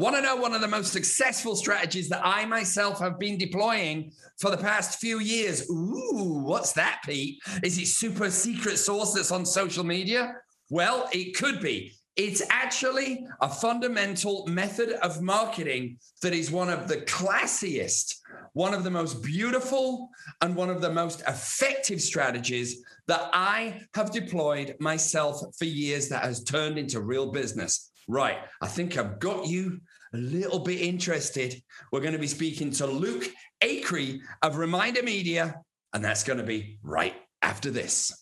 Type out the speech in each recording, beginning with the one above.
Want to know one of the most successful strategies that I myself have been deploying for the past few years? Ooh, what's that, Pete? Is it super secret source that's on social media? Well, it could be. It's actually a fundamental method of marketing that is one of the classiest, one of the most beautiful, and one of the most effective strategies that I have deployed myself for years that has turned into real business. Right. I think I've got you a little bit interested. We're going to be speaking to Luke Acree of Reminder Media, and that's going to be right after this.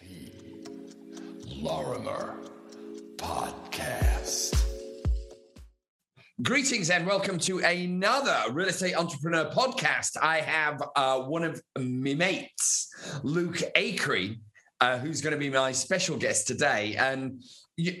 P. Lorimer Podcast. Greetings and welcome to another real estate entrepreneur podcast. I have uh, one of my mates, Luke Acree, uh, who's going to be my special guest today. And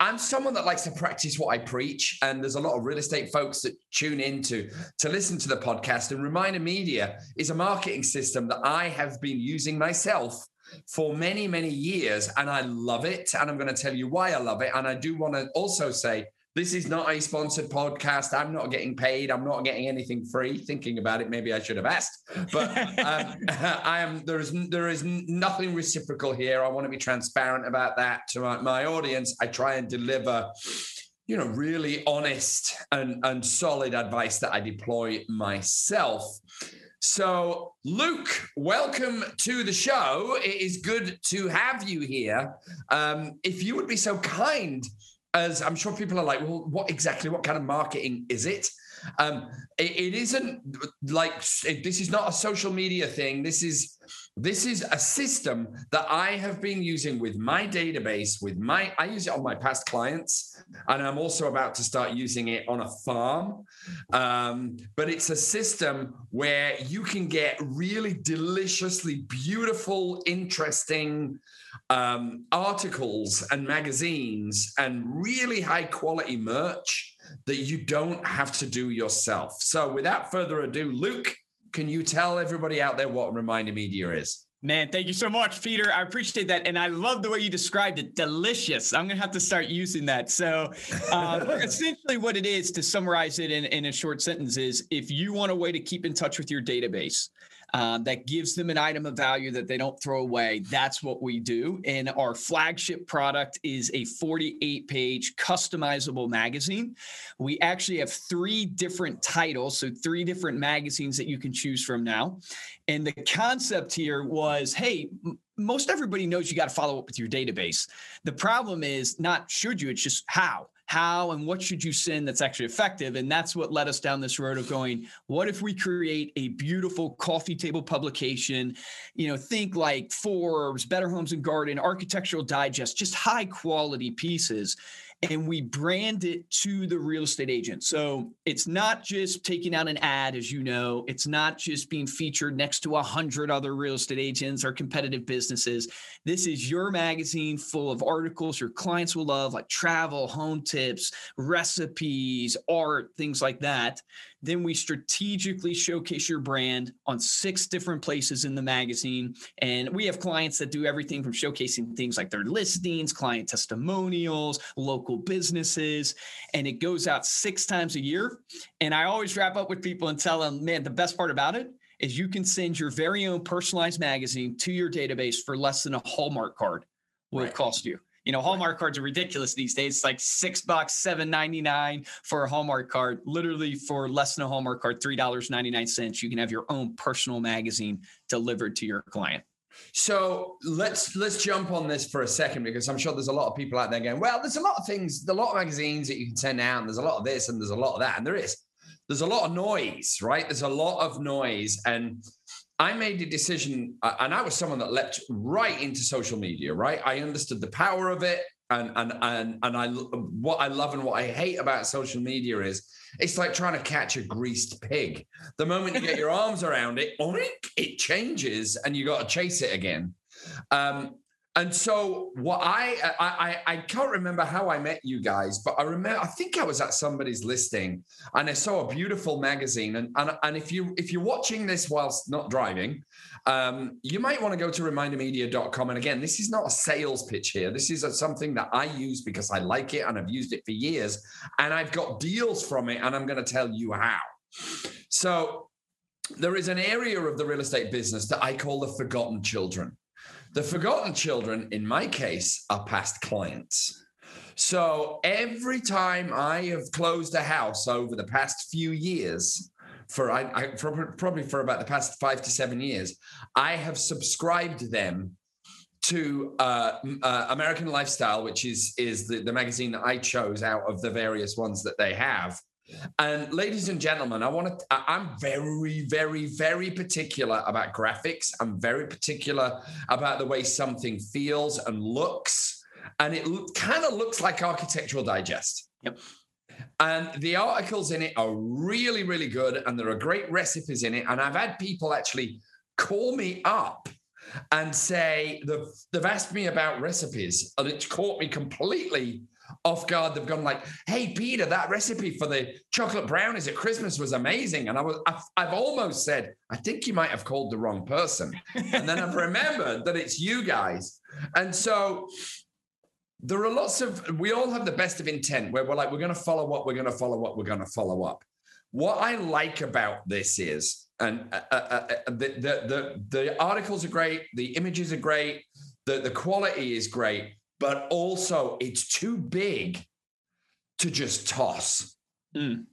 I'm someone that likes to practice what I preach, and there's a lot of real estate folks that tune in to, to listen to the podcast. And Reminder Media is a marketing system that I have been using myself for many, many years, and I love it. And I'm going to tell you why I love it. And I do want to also say this is not a sponsored podcast. I'm not getting paid. I'm not getting anything free. Thinking about it, maybe I should have asked. But um, I am. There is there is nothing reciprocal here. I want to be transparent about that to my, my audience. I try and deliver, you know, really honest and and solid advice that I deploy myself. So, Luke, welcome to the show. It is good to have you here. Um, if you would be so kind as I'm sure people are like, well, what exactly, what kind of marketing is it? Um, it, it isn't like this is not a social media thing. This is this is a system that I have been using with my database, with my I use it on my past clients, and I'm also about to start using it on a farm. Um, but it's a system where you can get really deliciously beautiful, interesting um, articles and magazines and really high quality merch that you don't have to do yourself. So, without further ado, Luke, can you tell everybody out there what Reminder Media is? Man, thank you so much, Peter. I appreciate that. And I love the way you described it. Delicious. I'm going to have to start using that. So, uh, essentially, what it is to summarize it in, in a short sentence is if you want a way to keep in touch with your database, um, that gives them an item of value that they don't throw away. That's what we do. And our flagship product is a 48 page customizable magazine. We actually have three different titles, so three different magazines that you can choose from now. And the concept here was hey, most everybody knows you got to follow up with your database. The problem is not should you, it's just how how and what should you send that's actually effective? And that's what led us down this road of going what if we create a beautiful coffee table publication? You know think like forbes better homes and garden architectural digest just high quality pieces and we brand it to the real estate agent. So it's not just taking out an ad, as you know, it's not just being featured next to a hundred other real estate agents or competitive businesses. This is your magazine full of articles your clients will love, like travel, home tips, recipes, art, things like that. Then we strategically showcase your brand on six different places in the magazine. And we have clients that do everything from showcasing things like their listings, client testimonials, local businesses. And it goes out six times a year. And I always wrap up with people and tell them, man, the best part about it is you can send your very own personalized magazine to your database for less than a Hallmark card would right. cost you. You know, Hallmark cards are ridiculous these days. It's like six bucks, seven ninety nine for a Hallmark card. Literally for less than a Hallmark card, three dollars ninety nine cents. You can have your own personal magazine delivered to your client. So let's let's jump on this for a second because I'm sure there's a lot of people out there going, well, there's a lot of things, a lot of magazines that you can send out, and there's a lot of this and there's a lot of that, and there is. There's a lot of noise, right? There's a lot of noise, and I made a decision, and I was someone that leapt right into social media. Right, I understood the power of it, and and and and I what I love and what I hate about social media is it's like trying to catch a greased pig. The moment you get your arms around it, oink, it changes, and you got to chase it again. Um, and so what I, I I can't remember how I met you guys, but I remember I think I was at somebody's listing and I saw a beautiful magazine. And and, and if you if you're watching this whilst not driving, um, you might want to go to remindermedia.com. And again, this is not a sales pitch here. This is a, something that I use because I like it and I've used it for years, and I've got deals from it, and I'm going to tell you how. So there is an area of the real estate business that I call the forgotten children. The forgotten children, in my case, are past clients. So every time I have closed a house over the past few years, for I, I for, probably for about the past five to seven years, I have subscribed them to uh, uh, American Lifestyle, which is is the, the magazine that I chose out of the various ones that they have. And ladies and gentlemen, I want to, I'm very, very, very particular about graphics. I'm very particular about the way something feels and looks. And it kind of looks like Architectural Digest. Yep. And the articles in it are really, really good. And there are great recipes in it. And I've had people actually call me up and say they've, they've asked me about recipes and it's caught me completely off guard. They've gone like, "Hey, Peter, that recipe for the chocolate brownies at Christmas was amazing." And I was, I've, I've almost said, "I think you might have called the wrong person," and then I've remembered that it's you guys. And so there are lots of. We all have the best of intent, where we're like, we're going to follow up, we're going to follow up, we're going to follow up. What I like about this is, and uh, uh, uh, the, the the the articles are great, the images are great, the the quality is great but also it's too big to just toss. Mm.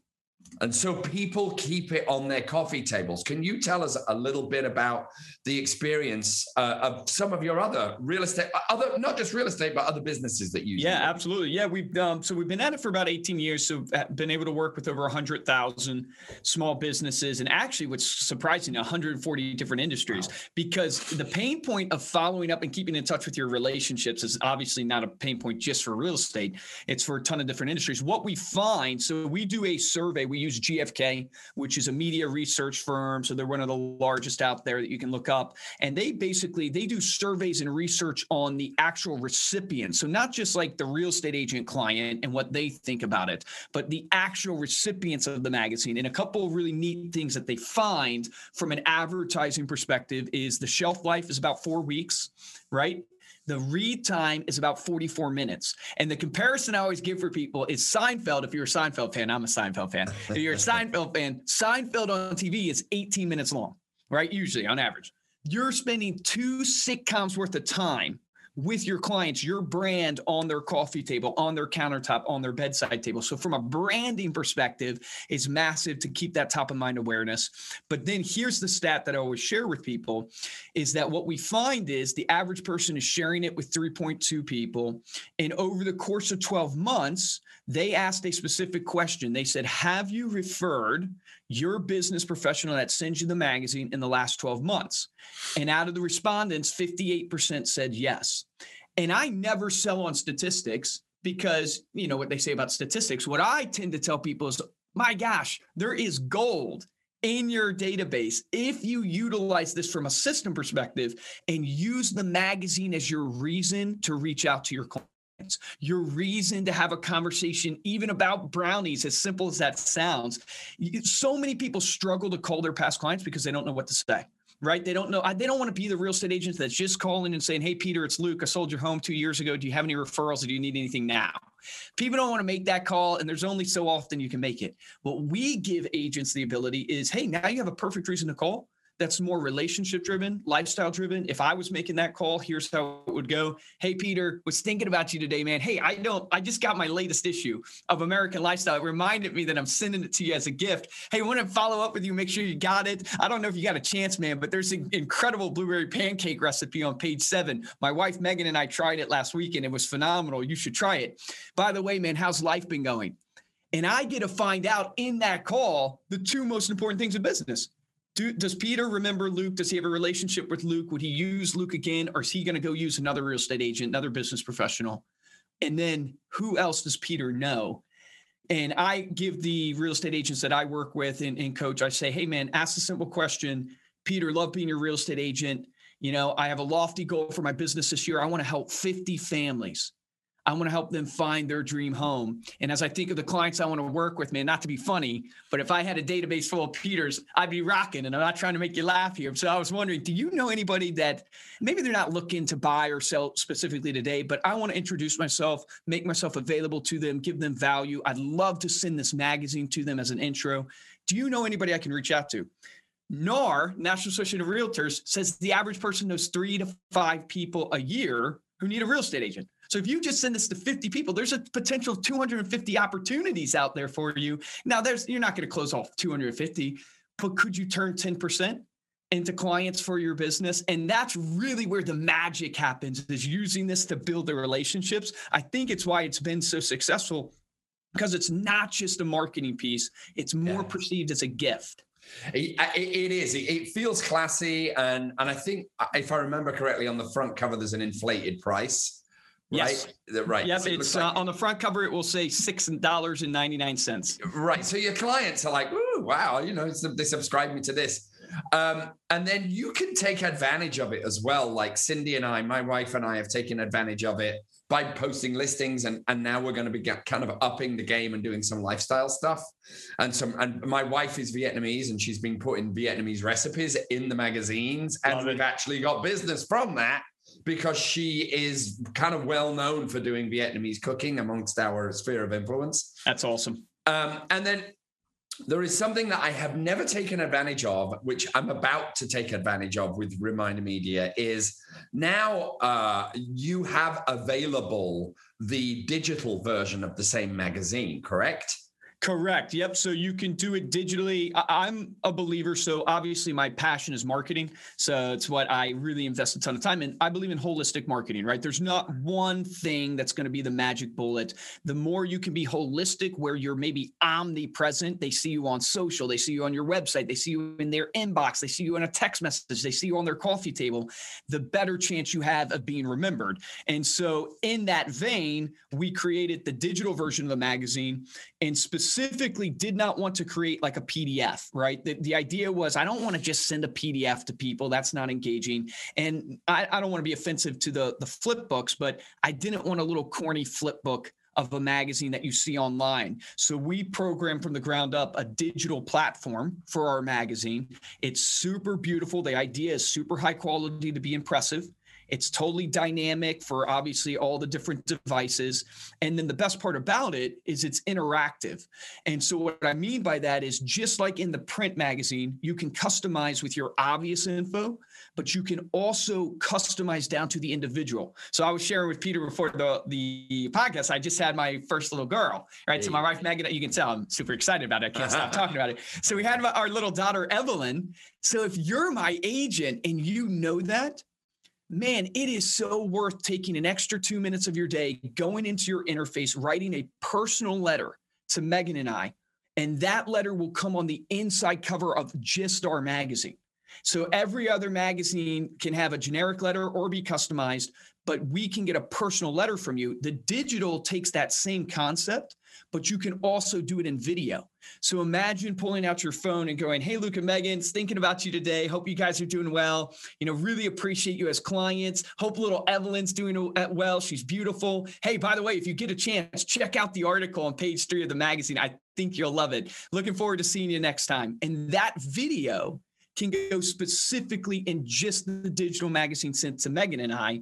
And so people keep it on their coffee tables. Can you tell us a little bit about the experience uh, of some of your other real estate, uh, other not just real estate, but other businesses that you? Yeah, absolutely. Yeah, we've um, so we've been at it for about 18 years. So been able to work with over 100,000 small businesses, and actually, what's surprising, 140 different industries. Wow. Because the pain point of following up and keeping in touch with your relationships is obviously not a pain point just for real estate. It's for a ton of different industries. What we find, so we do a survey. We use GFK, which is a media research firm. So they're one of the largest out there that you can look up. And they basically they do surveys and research on the actual recipient. So not just like the real estate agent client and what they think about it, but the actual recipients of the magazine. And a couple of really neat things that they find from an advertising perspective is the shelf life is about four weeks, right? The read time is about 44 minutes. And the comparison I always give for people is Seinfeld. If you're a Seinfeld fan, I'm a Seinfeld fan. If you're a Seinfeld fan, Seinfeld on TV is 18 minutes long, right? Usually on average. You're spending two sitcoms worth of time with your clients, your brand on their coffee table, on their countertop, on their bedside table. So, from a branding perspective, it's massive to keep that top of mind awareness. But then here's the stat that I always share with people is that what we find is the average person is sharing it with 3.2 people. And over the course of 12 months, they asked a specific question. They said, Have you referred your business professional that sends you the magazine in the last 12 months? And out of the respondents, 58% said yes. And I never sell on statistics because, you know, what they say about statistics. What I tend to tell people is, my gosh, there is gold in your database if you utilize this from a system perspective and use the magazine as your reason to reach out to your clients your reason to have a conversation, even about brownies, as simple as that sounds. So many people struggle to call their past clients because they don't know what to say right? They don't know. They don't want to be the real estate agent that's just calling and saying, "Hey, Peter, it's Luke. I sold your home two years ago. Do you have any referrals? Or do you need anything now?" People don't want to make that call, and there's only so often you can make it. What we give agents the ability is, "Hey, now you have a perfect reason to call that's more relationship driven, lifestyle driven. If I was making that call, here's how it would go. Hey, Peter, was thinking about you today, man. Hey, I don't, I just got my latest issue of American Lifestyle. It reminded me that I'm sending it to you as a gift. Hey, want to follow up with you, make sure you got it. I don't know if you got a chance, man, but there's an incredible blueberry pancake recipe on page seven. My wife, Megan, and I tried it last week and it was phenomenal. You should try it. By the way, man, how's life been going? And I get to find out in that call the two most important things in business do, does Peter remember Luke? Does he have a relationship with Luke? Would he use Luke again, or is he going to go use another real estate agent, another business professional? And then who else does Peter know? And I give the real estate agents that I work with and, and coach, I say, hey man, ask a simple question. Peter, love being your real estate agent. You know, I have a lofty goal for my business this year. I want to help 50 families. I want to help them find their dream home. And as I think of the clients I want to work with, man, not to be funny, but if I had a database full of Peters, I'd be rocking. And I'm not trying to make you laugh here. So I was wondering, do you know anybody that maybe they're not looking to buy or sell specifically today, but I want to introduce myself, make myself available to them, give them value. I'd love to send this magazine to them as an intro. Do you know anybody I can reach out to? NAR, National Association of Realtors, says the average person knows three to five people a year who need a real estate agent. So if you just send this to 50 people, there's a potential 250 opportunities out there for you. Now, there's you're not going to close off 250, but could you turn 10%? into clients for your business and that's really where the magic happens is using this to build the relationships i think it's why it's been so successful because it's not just a marketing piece it's more perceived as a gift it, it is. It feels classy, and and I think if I remember correctly, on the front cover there's an inflated price. Yes. Right. Right. Yep. So it it's like, uh, on the front cover. It will say six dollars and ninety nine cents. Right. So your clients are like, "Ooh, wow!" You know, they subscribe me to this, um, and then you can take advantage of it as well. Like Cindy and I, my wife and I, have taken advantage of it by posting listings, and and now we're going to be kind of upping the game and doing some lifestyle stuff. And some, and my wife is Vietnamese, and she's been putting Vietnamese recipes in the magazines, and Love we've it. actually got business from that because she is kind of well known for doing Vietnamese cooking amongst our sphere of influence. That's awesome. Um, and then there is something that I have never taken advantage of, which I'm about to take advantage of with Reminder Media, is now uh, you have available the digital version of the same magazine, correct? Correct. Yep. So you can do it digitally. I'm a believer. So obviously, my passion is marketing. So it's what I really invest a ton of time in. I believe in holistic marketing, right? There's not one thing that's going to be the magic bullet. The more you can be holistic, where you're maybe omnipresent, they see you on social, they see you on your website, they see you in their inbox, they see you in a text message, they see you on their coffee table, the better chance you have of being remembered. And so, in that vein, we created the digital version of the magazine and specifically did not want to create like a PDF, right? The, the idea was I don't want to just send a PDF to people. That's not engaging. And I, I don't want to be offensive to the, the flip books, but I didn't want a little corny flip book of a magazine that you see online. So we program from the ground up a digital platform for our magazine. It's super beautiful. The idea is super high quality to be impressive. It's totally dynamic for obviously all the different devices. And then the best part about it is it's interactive. And so, what I mean by that is just like in the print magazine, you can customize with your obvious info, but you can also customize down to the individual. So, I was sharing with Peter before the, the podcast, I just had my first little girl, right? So, my wife, Megan, you can tell I'm super excited about it. I can't stop talking about it. So, we had our little daughter, Evelyn. So, if you're my agent and you know that, man, it is so worth taking an extra two minutes of your day, going into your interface, writing a personal letter to Megan and I. And that letter will come on the inside cover of just our magazine. So every other magazine can have a generic letter or be customized, but we can get a personal letter from you. The digital takes that same concept but you can also do it in video. So imagine pulling out your phone and going, Hey, Luke and Megan's thinking about you today. Hope you guys are doing well. You know, really appreciate you as clients. Hope little Evelyn's doing well. She's beautiful. Hey, by the way, if you get a chance, check out the article on page three of the magazine. I think you'll love it. Looking forward to seeing you next time. And that video can go specifically in just the digital magazine sent to Megan and I.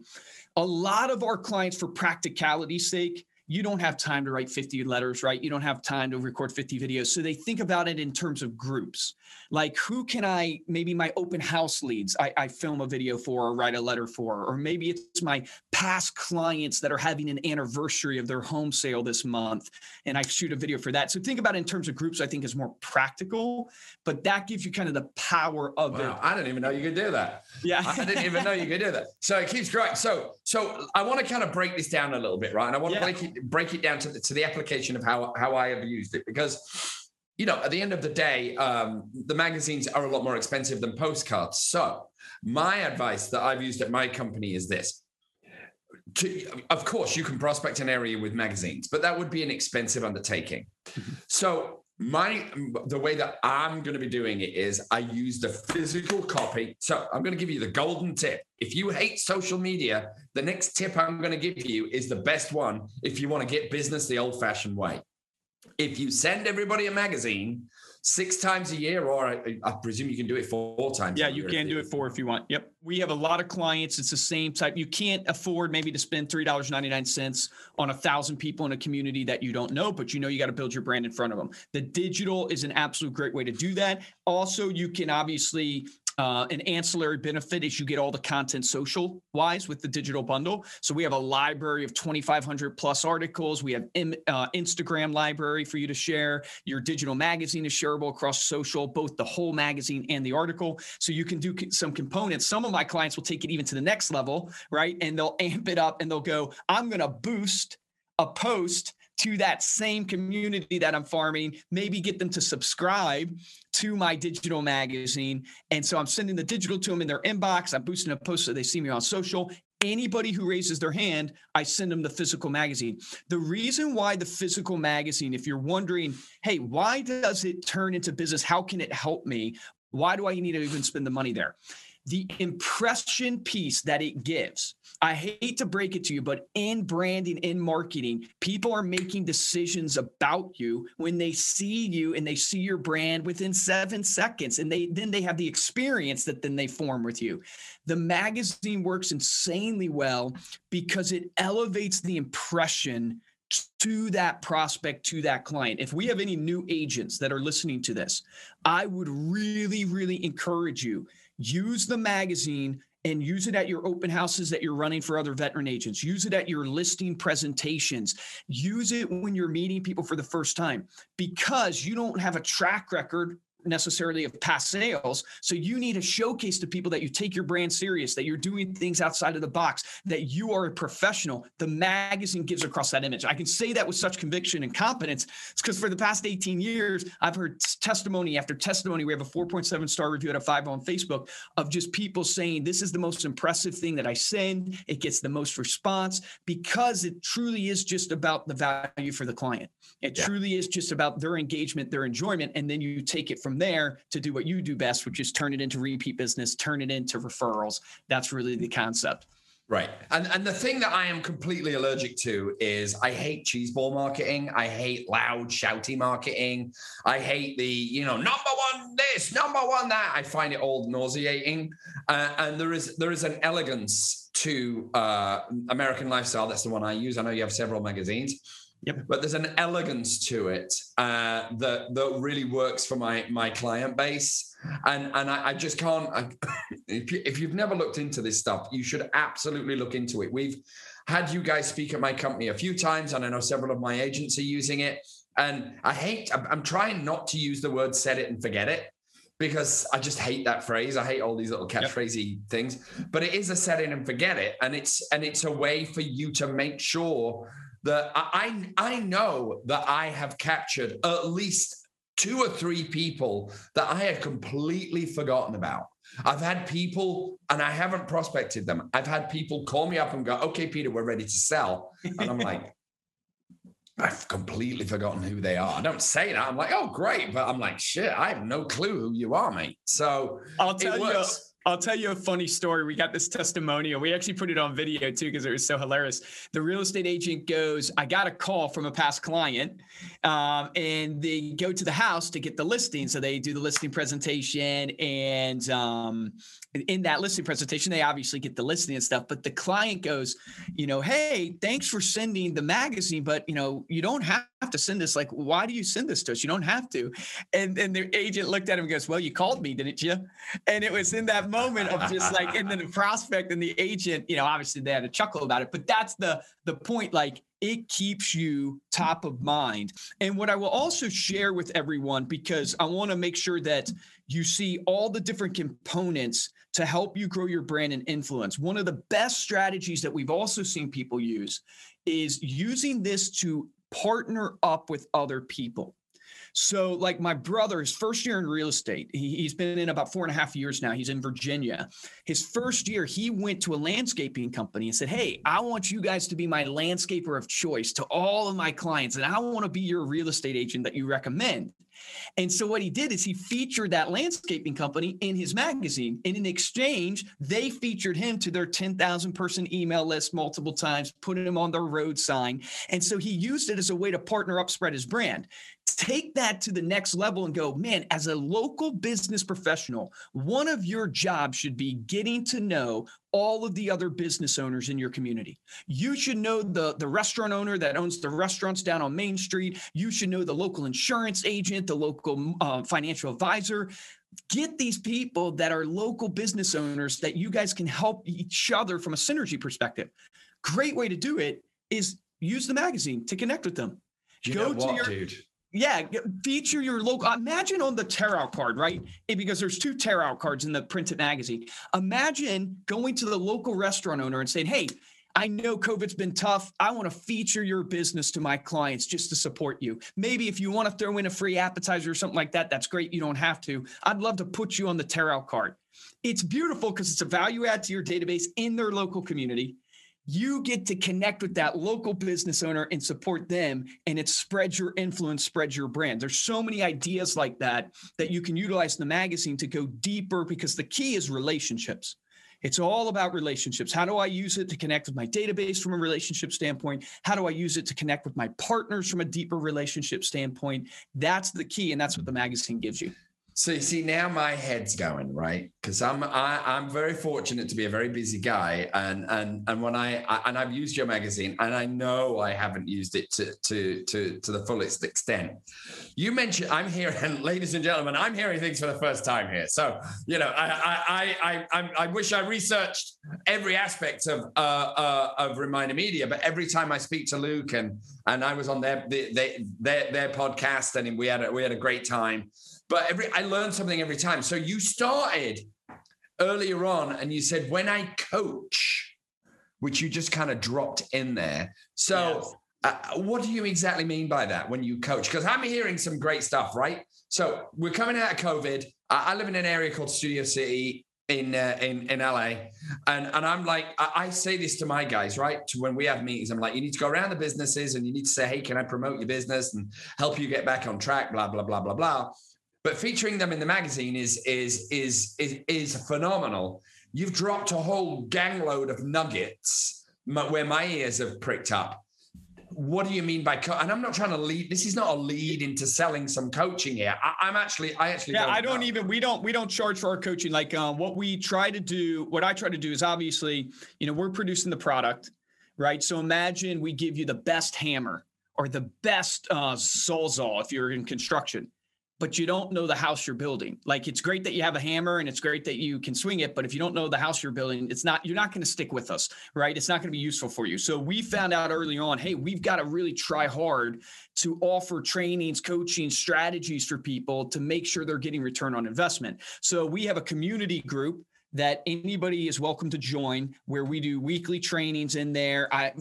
A lot of our clients, for practicality's sake, you don't have time to write 50 letters, right? You don't have time to record 50 videos. So they think about it in terms of groups. Like, who can I, maybe my open house leads, I, I film a video for or write a letter for, or maybe it's my past clients that are having an anniversary of their home sale this month and I shoot a video for that. So think about it in terms of groups, I think is more practical, but that gives you kind of the power of wow, it. I didn't even know you could do that. Yeah. I didn't even know you could do that. So it keeps growing. So, so I want to kind of break this down a little bit, right? And I want yeah. to break it break it down to the, to the application of how, how I have used it because, you know, at the end of the day, um, the magazines are a lot more expensive than postcards. So my advice that I've used at my company is this. To, of course, you can prospect an area with magazines, but that would be an expensive undertaking. Mm-hmm. So my the way that I'm going to be doing it is I use the physical copy. So I'm going to give you the golden tip. If you hate social media, the next tip I'm going to give you is the best one if you want to get business the old-fashioned way. If you send everybody a magazine six times a year, or I, I presume you can do it four times. Yeah, you can do it four if you want. Yep. We have a lot of clients. It's the same type. You can't afford maybe to spend three dollars ninety nine cents on a thousand people in a community that you don't know, but you know you got to build your brand in front of them. The digital is an absolute great way to do that. Also, you can obviously uh, an ancillary benefit is you get all the content social wise with the digital bundle. So we have a library of 2,500 plus articles. We have uh, Instagram library for you to share. Your digital magazine is shareable across social, both the whole magazine and the article. So you can do some components. Some of my clients will take it even to the next level, right? And they'll amp it up and they'll go, I'm going to boost a post to that same community that I'm farming, maybe get them to subscribe to my digital magazine. And so I'm sending the digital to them in their inbox. I'm boosting a post so they see me on social. Anybody who raises their hand, I send them the physical magazine. The reason why the physical magazine, if you're wondering, hey, why does it turn into business? How can it help me? Why do I need to even spend the money there? The impression piece that it gives. I hate to break it to you, but in branding, in marketing, people are making decisions about you when they see you and they see your brand within seven seconds. And they then they have the experience that then they form with you. The magazine works insanely well because it elevates the impression to that prospect, to that client. If we have any new agents that are listening to this, I would really, really encourage you use the magazine and use it at your open houses that you're running for other veteran agents. Use it at your listing presentations. Use it when you're meeting people for the first time because you don't have a track record necessarily of past sales. So you need to showcase to people that you take your brand serious, that you're doing things outside of the box, that you are a professional. The magazine gives across that image. I can say that with such conviction and confidence. It's because for the past 18 years, I've heard testimony after testimony. We have a 4.7 star review out of five on Facebook of just people saying, This is the most impressive thing that I send. It gets the most response because it truly is just about the value for the client. It yeah. truly is just about their engagement, their enjoyment. And then you take it from there to do what you do best, which is turn it into repeat business, turn it into referrals. That's really the concept. Right. And and the thing that I am completely allergic to is I hate cheeseball marketing. I hate loud, shouty marketing. I hate the, you know, number one this, number one that. I find it all nauseating. Uh, and there is there is an elegance to uh, American lifestyle. That's the one I use. I know you have several magazines. Yep. But there's an elegance to it uh, that that really works for my my client base, and and I, I just can't. I, if, you, if you've never looked into this stuff, you should absolutely look into it. We've had you guys speak at my company a few times, and I know several of my agents are using it. And I hate. I'm trying not to use the word "set it and forget it." because I just hate that phrase. I hate all these little catchphrasey yep. things. But it is a set it and forget it, and it's and it's a way for you to make sure that I I know that I have captured at least two or three people that I had completely forgotten about. I've had people, and I haven't prospected them. I've had people call me up and go, "Okay, Peter, we're ready to sell," and I'm like. I've completely forgotten who they are. I don't say that. I'm like, oh, great. But I'm like, shit, I have no clue who you are, mate. So I'll tell you. I'll tell you a funny story. We got this testimonial. We actually put it on video too because it was so hilarious. The real estate agent goes, I got a call from a past client, um, and they go to the house to get the listing. So they do the listing presentation, and um, in that listing presentation, they obviously get the listing and stuff. But the client goes, you know, hey, thanks for sending the magazine, but you know, you don't have to send this. Like, why do you send this to us? You don't have to. And then the agent looked at him and goes, well, you called me, didn't you? And it was in that moment of just like, and then the prospect and the agent, you know, obviously they had a chuckle about it, but that's the the point. Like, it keeps you top of mind. And what I will also share with everyone, because I want to make sure that you see all the different components to help you grow your brand and influence. One of the best strategies that we've also seen people use is using this to partner up with other people. So, like my brother, his first year in real estate, he, has been in about four and a half years now. He's in Virginia. His first year, he went to a landscaping company and said, Hey, I want you guys to be my landscaper of choice to all of my clients, and I want to be your real estate agent that you recommend. And so what he did is he featured that landscaping company in his magazine. And in exchange, they featured him to their 10,000 person email list multiple times, put him on their road sign. And so he used it as a way to partner up, spread his brand take that to the next level and go, man, as a local business professional, one of your jobs should be getting to know all of the other business owners in your community. You should know the, the restaurant owner that owns the restaurants down on Main Street. You should know the local insurance agent, the local uh, financial advisor. Get these people that are local business owners that you guys can help each other from a synergy perspective. Great way to do it is use the magazine to connect with them. You Go to what, your dude? Yeah, feature your local. Imagine on the tear out card, right? Eh, because there's two tear out cards in the printed magazine. Imagine going to the local restaurant owner and saying, "Hey, I know COVID's been tough. I want to feature your business to my clients just to support you. Maybe if you want to throw in a free appetizer or something like that, that's great. You don't have to. I'd love to put you on the tear out card. It's beautiful because it's a value add to your database in their local community you get to connect with that local business owner and support them and it spreads your influence spreads your brand there's so many ideas like that that you can utilize in the magazine to go deeper because the key is relationships it's all about relationships. How do I use it to connect with my database from a relationship standpoint? How do I use it to connect with my partners from a deeper relationship standpoint? That's the key, and that's what the magazine gives you. So you see now my head's going right because I'm I, am i am very fortunate to be a very busy guy and and and when I, I, and I've used your magazine and I know I haven't used it to to to to the fullest extent. You mentioned I'm hearing, ladies and gentlemen, I'm hearing things for the first time here. So you know I I I I, I wish I researched every aspect of uh, uh, of Reminder Media, but every time I speak to Luke and and I was on their their their, their podcast and we had a, we had a great time but every I learned something every time. So you started earlier on and you said when I coach, which you just kind of dropped in there. So yes. uh, what do you exactly mean by that when you coach? Because I'm hearing some great stuff, right? So we're coming out of COVID. I, I live in an area called Studio City in uh, in in LA, and and I'm like I, I, say this to my guys right to when we have meetings. I'm like, you need to go around the businesses and you need to say, hey, can I promote your business and help you get back on track? Blah blah blah blah blah but featuring them in the magazine is is is is is phenomenal. You've dropped a whole gangload of nuggets where my ears have pricked up. What do you mean by co- and I'm not trying to lead. This is not a lead into selling some coaching here. I, am actually, I actually, yeah, don't I don't know. even. We don't, we don't charge for our coaching. Like um, what we try to do, what I try to do is obviously, you know, we're producing the product, right? So imagine we give you the best hammer or the best uh, sawzall if you're in construction but you don't know the house you're building. Like it's great that you have a hammer and it's great that you can swing it, but if you don't know the house you're building, it's not you're not going to stick with us, right? It's not going to be useful for you. So we found out early on, hey, we've got to really try hard to offer trainings, coaching, strategies for people to make sure they're getting return on investment. So we have a community group that anybody is welcome to join where we do weekly trainings in there. I,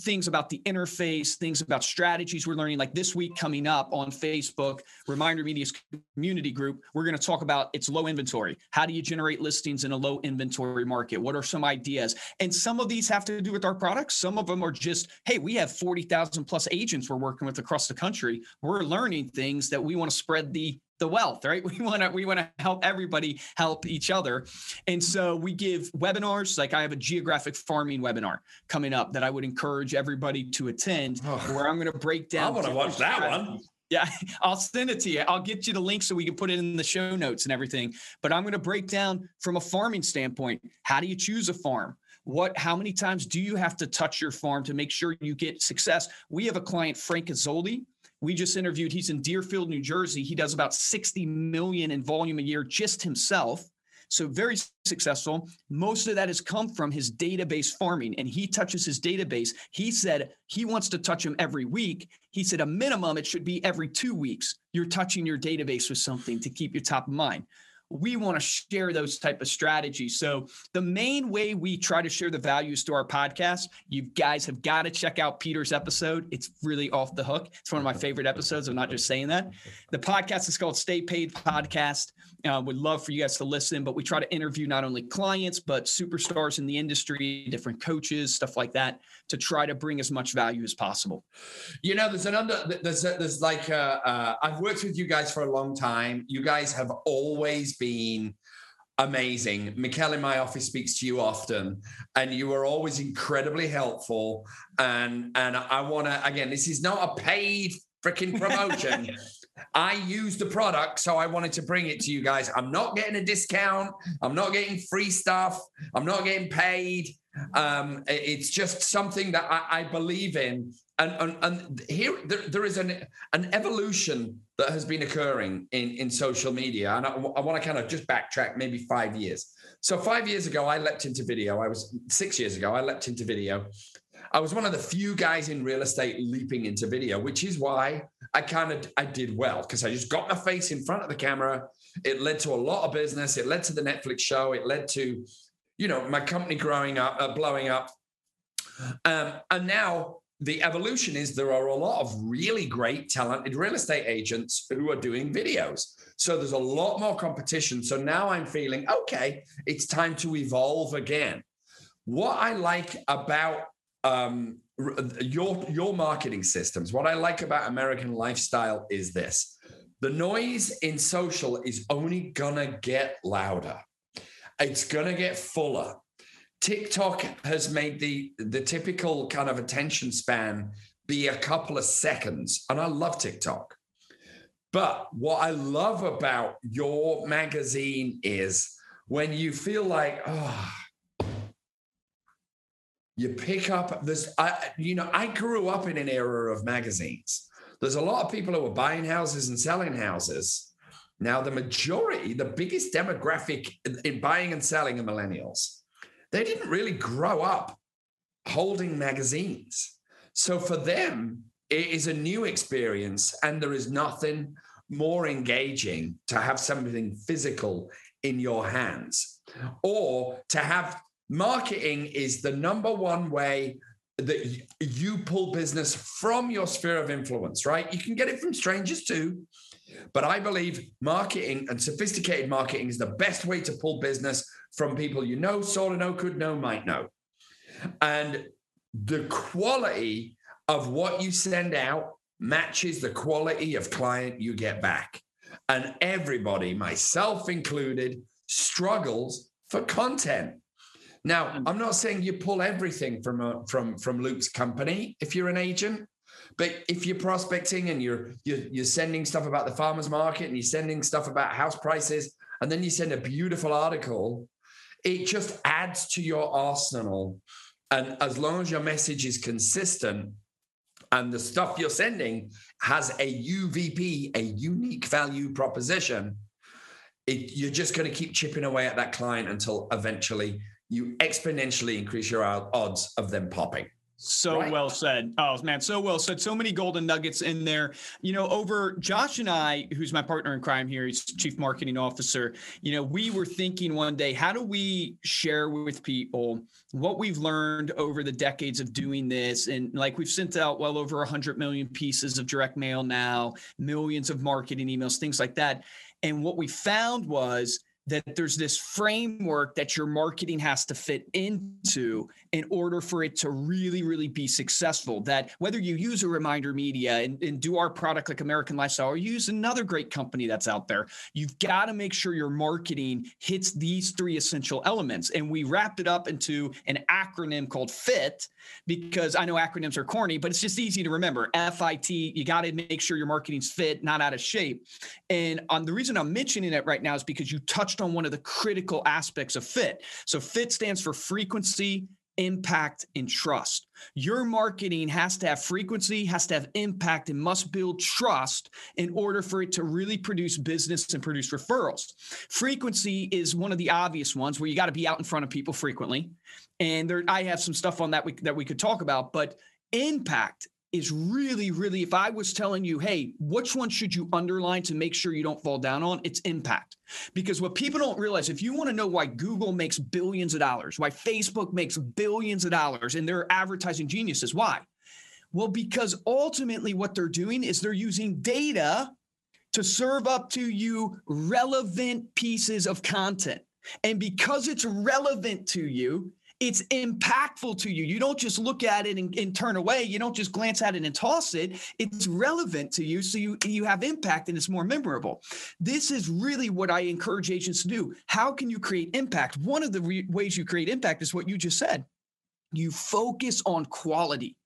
things about the interface things about strategies we're learning like this week coming up on facebook reminder media's community group we're going to talk about its low inventory. How do you generate listings in a low inventory market? What are some ideas? And some of these have to do with our products. Some of them are just hey we have 40000 plus agents we're working with across the country. We're learning things that we want to spread the the wealth, right? We want to we want to help everybody help each other. And so we give webinars, like I have a geographic farming webinar coming up that I would encourage everybody to attend oh, where I'm going to break down I want to watch that one. Yeah, I'll send it to you. I'll get you the link so we can put it in the show notes and everything. But I'm going to break down from a farming standpoint, how do you choose a farm? what how many times do you have to touch your farm to make sure you get success we have a client frank Azzoli, we just interviewed, he's in Deerfield, New Jersey. He does about 60 million in volume a year just himself. So very successful. Most of that has come from his database farming, and he touches his database. He said he wants to touch them every week. He said a minimum it should be every two weeks. You're touching your database with something to keep you top of mind we want to share those type of strategies. So the main way we try to share the values to our podcast, you guys have got to check out Peter's episode. It's really off the hook. It's one of my favorite episodes. I'm not just saying that. The podcast is called Stay Paid Podcast. Uh, would love for you guys to listen, but we try to interview not only clients, but superstars in the industry, different coaches, stuff like that, to try to bring as much value as possible. You know, there's an under, there's, a, there's like, a, uh, I've worked with you guys for a long time. You guys have always been amazing. Mikkel in my office speaks to you often, and you are always incredibly helpful. And and I want to again, this is not a paid freaking promotion. I use the product, so I wanted to bring it to you guys. I'm not getting a discount. I'm not getting free stuff. I'm not getting paid. Um, it's just something that I, I believe in. And, and, and here there, there is an, an evolution that has been occurring in, in social media. And I, I want to kind of just backtrack maybe five years. So five years ago, I leapt into video. I was six years ago, I leapt into video. I was one of the few guys in real estate leaping into video, which is why I kind of I did well because I just got my face in front of the camera. It led to a lot of business. It led to the Netflix show. It led to, you know, my company growing up, uh, blowing up. Um, and now the evolution is there are a lot of really great, talented real estate agents who are doing videos. So there's a lot more competition. So now I'm feeling okay, it's time to evolve again. What I like about um, your your marketing systems. What I like about American lifestyle is this: the noise in social is only gonna get louder. It's gonna get fuller. TikTok has made the the typical kind of attention span be a couple of seconds, and I love TikTok. But what I love about your magazine is when you feel like, oh, you pick up this I, you know i grew up in an era of magazines. There's a lot of people who are buying houses and selling houses. Now the majority the biggest demographic in buying and selling are millennials. They didn't really grow up holding magazines. So for them it is a new experience and there is nothing more engaging to have something physical in your hands or to have marketing is the number one way that you pull business from your sphere of influence, right? You can get it from strangers too. But I believe marketing and sophisticated marketing is the best way to pull business from people you know, sort of know, could know, might know. And the quality of what you send out matches the quality of client you get back. And everybody, myself included, struggles for content. Now, mm. I'm not saying you pull everything from a, from from Luke's company if you're an agent, but if you're prospecting and you're, you're you're sending stuff about the farmers market and you're sending stuff about house prices, and then you send a beautiful article, it just adds to your arsenal. And as long as your message is consistent and the stuff you're sending has a UVP, a unique value proposition, it, you're just going to keep chipping away at that client until eventually you exponentially increase your odds of them popping. So right? well said. Oh man, so well said. So many golden nuggets in there. You know, over Josh and I, who's my partner in crime here, he's chief marketing officer. You know, we were thinking one day, how do we share with people what we've learned over the decades of doing this? And like we've sent out well over 100 million pieces of direct mail now, millions of marketing emails, things like that. And what we found was that there's this framework that your marketing has to fit into in order for it to really, really be successful. That whether you use a reminder media and, and do our product like American Lifestyle or use another great company that's out there, you've got to make sure your marketing hits these three essential elements. And we wrapped it up into an acronym called FIT because I know acronyms are corny, but it's just easy to remember. FIT, you got to make sure your marketing's fit, not out of shape. And um, the reason I'm mentioning it right now is because you touched on one of the critical aspects of FIT. So FIT stands for frequency, impact, and trust. Your marketing has to have frequency, has to have impact, and must build trust in order for it to really produce business and produce referrals. Frequency is one of the obvious ones where you got to be out in front of people frequently. And there, I have some stuff on that we, that we could talk about, but impact is really, really, if I was telling you, hey, which one should you underline to make sure you don't fall down on? It's impact. Because what people don't realize, if you want to know why Google makes billions of dollars, why Facebook makes billions of dollars, and they're advertising geniuses, why? Well, because ultimately what they're doing is they're using data to serve up to you relevant pieces of content. And because it's relevant to you, it's impactful to you. You don't just look at it and, and, turn away. You don't just glance at it and toss it. It's relevant to you. So you, you have impact and it's more memorable. This is really what I encourage agents to do. How can you create impact? One of the re- ways you create impact is what you just said. You focus on quality.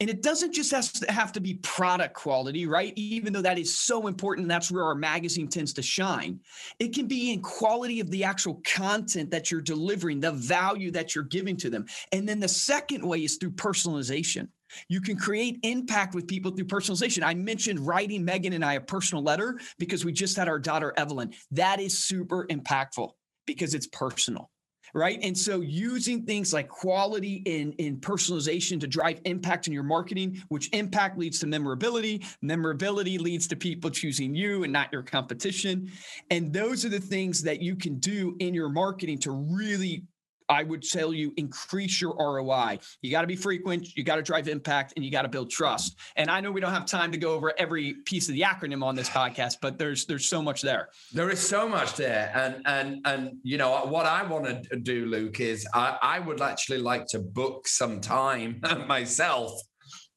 And it doesn't just have to be product quality, right? Even though that is so important, that's where our magazine tends to shine. It can be in quality of the actual content that you're delivering, the value that you're giving to them. And then the second way is through personalization. You can create impact with people through personalization. I mentioned writing Megan and I a personal letter because we just had our daughter Evelyn. That is super impactful because it's personal right? And so using things like quality and, in personalization to drive impact in your marketing, which impact leads to memorability. Memorability leads to people choosing you and not your competition. And those are the things that you can do in your marketing to really I would tell you increase your ROI. You got to be frequent, you got to drive impact, and you got to build trust. And I know we don't have time to go over every piece of the acronym on this podcast, but there's there's so much there. There is so much there, and and and you know what I want to do, Luke, is I, I would actually like to book some time myself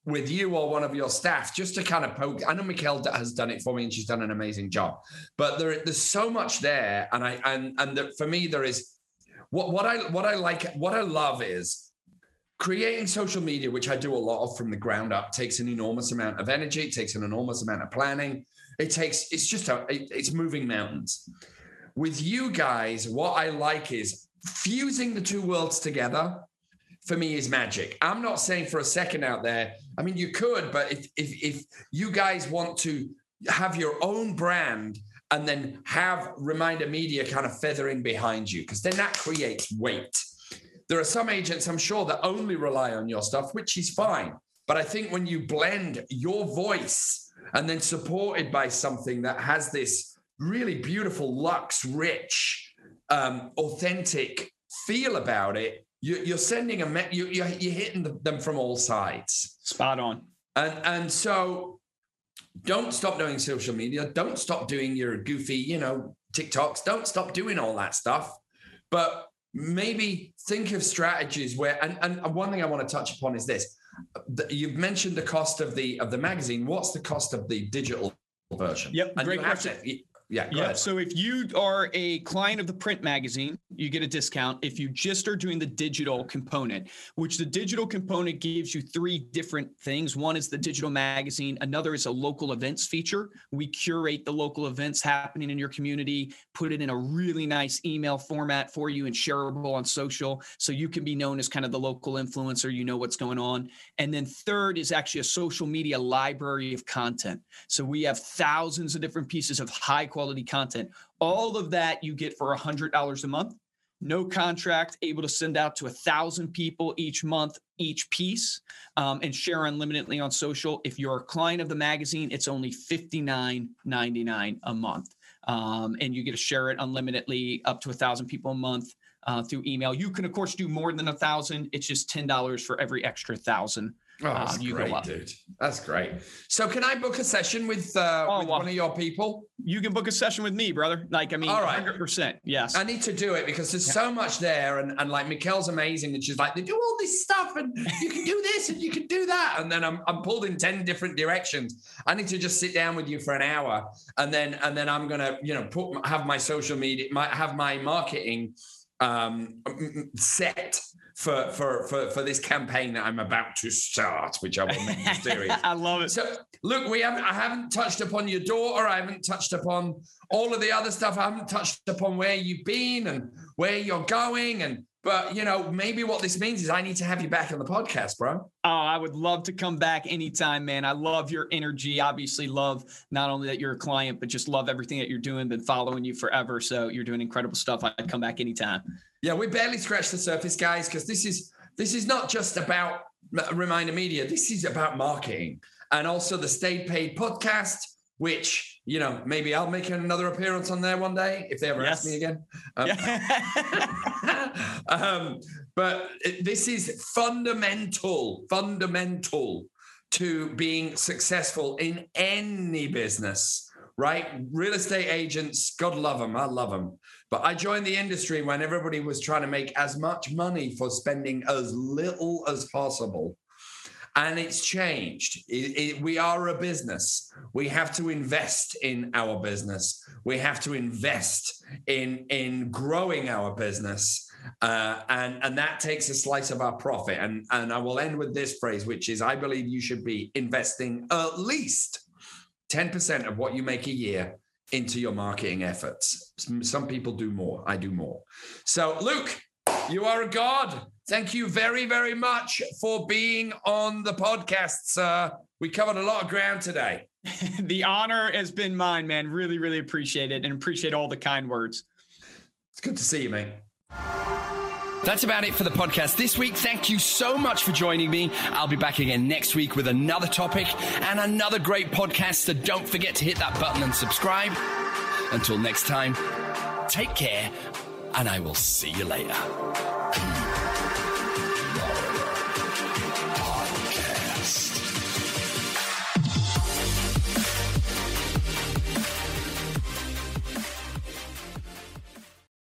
with you or one of your staff just to kind of poke. I know Mikkel has done it for me and she's done an amazing job, but there, there's so much there. And I, and, and the, for me, there is what what I what I like what I love is creating social media, which I do a lot of from the ground up, takes an enormous amount of energy, it takes an enormous amount of planning. It takes it's just a it, it's moving mountains. With you guys, what I like is fusing the two worlds together. For me, is magic. I'm not saying for a second out there. I mean, you could, but if if if you guys want to have your own brand and then have Reminder Media kind of feathering behind you, because then that creates weight. There are some agents, I'm sure, that only rely on your stuff, which is fine. But I think when you blend your voice and then supported by something that has this really beautiful, luxe, rich, um, authentic feel about it, you, are sending a me- you, you're, you're hitting them from all sides. Spot on. And and so don't stop doing social media. Don't stop doing your goofy, you know, TikToks. Don't stop doing all that stuff. But maybe think of strategies where, and, and one thing I want to touch upon is this. You've mentioned the cost of the of the magazine. What's the cost of the digital version? Yep, and great question. To, yeah. Yeah. So if you are a client of the print magazine, you get a discount. If you just are doing the digital component, which the digital component gives you three different things. One is the digital magazine. Another is a local events feature. We curate the local events happening in your community, put it in a really nice email format for you and shareable on social. So you can be known as kind of the local influencer. You know what's going on. And then third is actually a social media library of content. So we have thousands of different pieces of high quality quality content. All of that you get for $100 a month. No contract, able to send out to a thousand people each month, each piece, um, and share unlimitedly on social. If you're a client of the magazine, it's only $59.99 a month. Um, and you get to share it unlimitedly up to a thousand people a month uh, through email. You can, of course, do more than a thousand. It's just $10 for every extra thousand Oh, that's um, great, dude. That's great. So, can I book a session with, uh, oh, with well, one of your people? You can book a session with me, brother. Like, I mean, All right. 100%. Yes. I need to do it because there's yeah. so much there. And, and like, Mikkel's amazing. And she's like, they do all this stuff and you can do this and you can do that. And then I'm, I'm pulled in 10 different directions. I need to just sit down with you for an hour. And then, and then I'm going to, you know, put, have my social media, my, have my marketing um, set for, for for for this campaign that I'm about to start, which I will make mysterious. I love it. So look, we haven't I haven't touched upon your daughter. I haven't touched upon all of the other stuff. I haven't touched upon where you've been and where you're going and but you know, maybe what this means is I need to have you back on the podcast, bro. Oh, I would love to come back anytime, man. I love your energy. Obviously, love not only that you're a client, but just love everything that you're doing. Been following you forever, so you're doing incredible stuff. I'd come back anytime. Yeah, we barely scratched the surface, guys, because this is this is not just about Reminder Media. This is about marketing and also the Stay Paid podcast which you know maybe I'll make another appearance on there one day if they ever yes. ask me again. Um, yeah. um, but this is fundamental, fundamental to being successful in any business right? Real estate agents, God love them. I love them. But I joined the industry when everybody was trying to make as much money for spending as little as possible. And it's changed. It, it, we are a business. We have to invest in our business. We have to invest in, in growing our business. Uh, and, and that takes a slice of our profit. And, and I will end with this phrase, which is I believe you should be investing at least 10% of what you make a year into your marketing efforts. Some people do more. I do more. So, Luke, you are a god. Thank you very, very much for being on the podcast, sir. We covered a lot of ground today. the honor has been mine, man. Really, really appreciate it and appreciate all the kind words. It's good to see you, mate. That's about it for the podcast this week. Thank you so much for joining me. I'll be back again next week with another topic and another great podcast. So don't forget to hit that button and subscribe. Until next time, take care, and I will see you later.